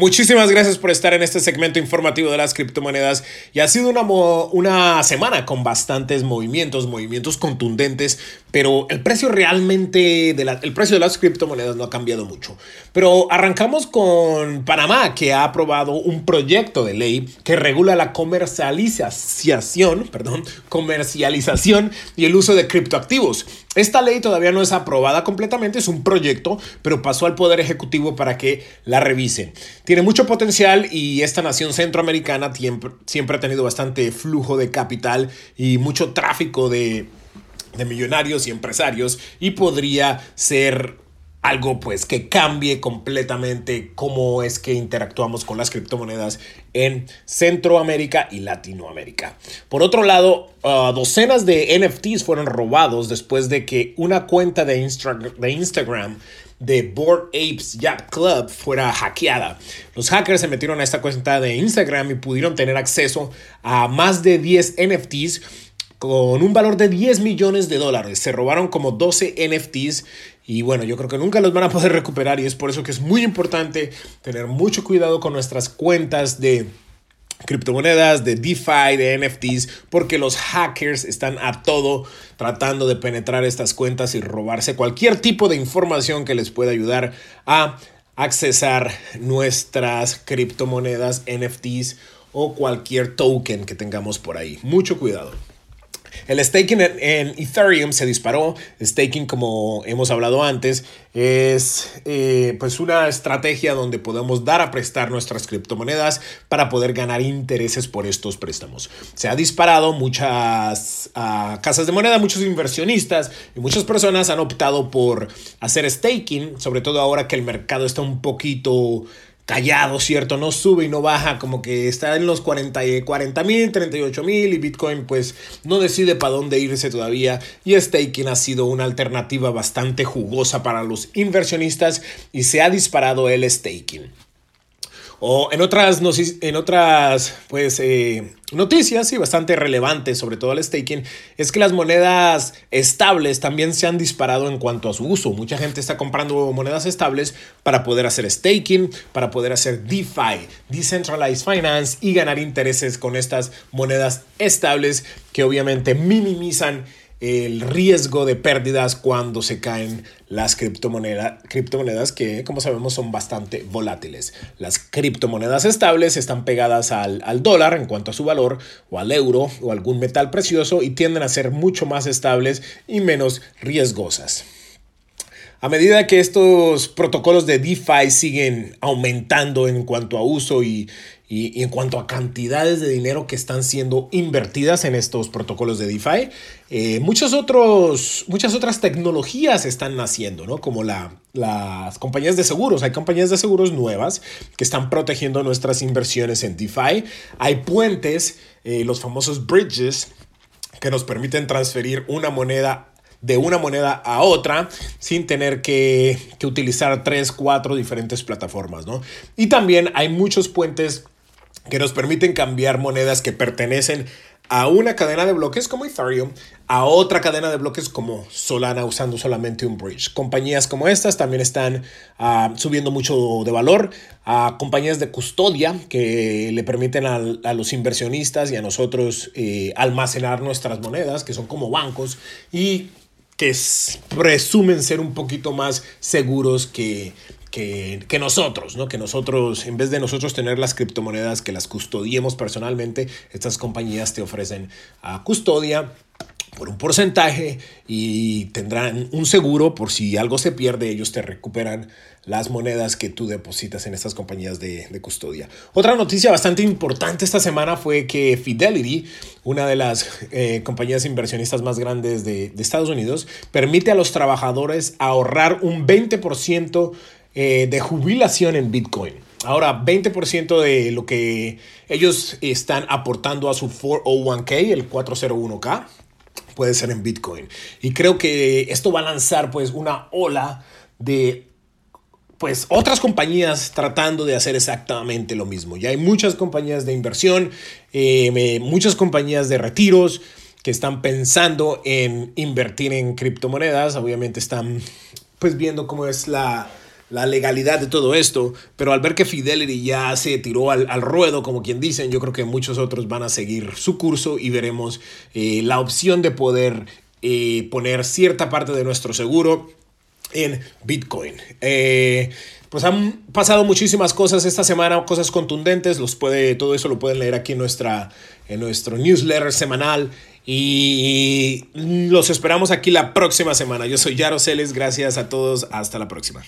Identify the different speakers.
Speaker 1: Muchísimas gracias por estar en este segmento informativo de las criptomonedas y ha sido una, una semana con bastantes movimientos, movimientos contundentes, pero el precio realmente, de el precio de las criptomonedas no ha cambiado mucho. Pero arrancamos con Panamá, que ha aprobado un proyecto de ley que regula la comercialización, perdón, comercialización y el uso de criptoactivos. Esta ley todavía no es aprobada completamente, es un proyecto, pero pasó al Poder Ejecutivo para que la revisen. Tiene mucho potencial y esta nación centroamericana siempre, ha tenido bastante flujo de capital y mucho tráfico de, de millonarios y empresarios y podría ser algo pues que cambie completamente cómo es que interactuamos con las criptomonedas en Centroamérica y Latinoamérica. Por otro lado, uh, docenas de NFTs fueron robados después de que una cuenta de, de Instagram de Board Apes Yacht Club fuera hackeada. Los hackers se metieron a esta cuenta de Instagram y pudieron tener acceso a más de 10 NFTs con un valor de 10 millones de dólares. Se robaron como 12 NFTs y bueno, yo creo que nunca los van a poder recuperar y es por eso que es muy importante tener mucho cuidado con nuestras cuentas de criptomonedas, de DeFi, de NFTs, porque los hackers están a todo tratando de penetrar estas cuentas y robarse cualquier tipo de información que les pueda ayudar a accesar nuestras criptomonedas, NFTs o cualquier token que tengamos por ahí. Mucho cuidado. El staking en, Ethereum se disparó. Staking, como hemos hablado antes, es eh, pues una estrategia donde podemos dar a prestar nuestras criptomonedas para poder ganar intereses por estos préstamos. Se ha disparado muchas casas de moneda, muchos inversionistas y muchas personas han optado por hacer staking, sobre todo ahora que el mercado está un poquito callado, ¿cierto? No sube y no baja, como que está en los 40 mil, 38 mil y Bitcoin pues no decide para dónde irse todavía y staking ha sido una alternativa bastante jugosa para los inversionistas y se ha disparado el staking. O en otras, en otras pues, eh, noticias y bastante relevantes, sobre todo el staking, es que las monedas estables también se han disparado en cuanto a su uso. Mucha gente está comprando monedas estables para poder hacer staking, para poder hacer DeFi, Decentralized Finance, y ganar intereses con estas monedas estables que obviamente minimizan el riesgo de pérdidas cuando se caen las criptomonedas que como sabemos son bastante volátiles. Las criptomonedas estables están pegadas al, al, dólar en cuanto a su valor o al euro o algún metal precioso y tienden a ser mucho más estables y menos riesgosas. A medida que estos protocolos de DeFi siguen aumentando en cuanto a uso y, y, en cuanto a cantidades de dinero que están siendo invertidas en estos protocolos de DeFi, eh, muchos muchas otras tecnologías están naciendo, ¿no? Como la, las compañías de seguros. Hay compañías de seguros nuevas que están protegiendo nuestras inversiones en DeFi. Hay puentes, eh, los famosos bridges, que nos permiten transferir una moneda de una moneda a otra sin tener que, que, utilizar tres, cuatro diferentes plataformas, ¿no? Y también hay muchos puentes que nos permiten cambiar monedas que pertenecen a una cadena de bloques como Ethereum, a otra cadena de bloques como Solana usando solamente un bridge. Compañías como estas también están ah, subiendo mucho de valor. A compañías de custodia que le permiten a, los inversionistas y a nosotros eh, almacenar nuestras monedas, que son como bancos y que presumen ser un poquito más seguros que que, nosotros, ¿no? Que nosotros, en vez de nosotros tener las criptomonedas que las custodiemos personalmente, estas compañías te ofrecen a custodia por un porcentaje y tendrán un seguro por si algo se pierde, ellos te recuperan las monedas que tú depositas en estas compañías de, custodia. Otra noticia bastante importante esta semana fue que Fidelity, una de las eh, compañías inversionistas más grandes de, de Estados Unidos, permite a los trabajadores ahorrar un 20% eh, de jubilación en Bitcoin. Ahora, 20% de lo que ellos están aportando a su 401k, el 401k, puede ser en Bitcoin. Y creo que esto va a lanzar pues una ola de pues otras compañías tratando de hacer exactamente lo mismo. Ya hay muchas compañías de inversión, eh, muchas compañías de retiros que están pensando en invertir en criptomonedas. Obviamente están pues viendo cómo es la, la legalidad de todo esto, pero al ver que Fidelity ya se tiró al, ruedo, como quien dicen, yo creo que muchos otros van a seguir su curso y veremos eh, la opción de poder eh, poner cierta parte de nuestro seguro en Bitcoin. Eh, pues han pasado muchísimas cosas esta semana, cosas contundentes, los puede, todo eso lo pueden leer aquí en, nuestra, en nuestro newsletter semanal y los esperamos aquí la próxima semana. Yo soy Yaro gracias a todos, hasta la próxima.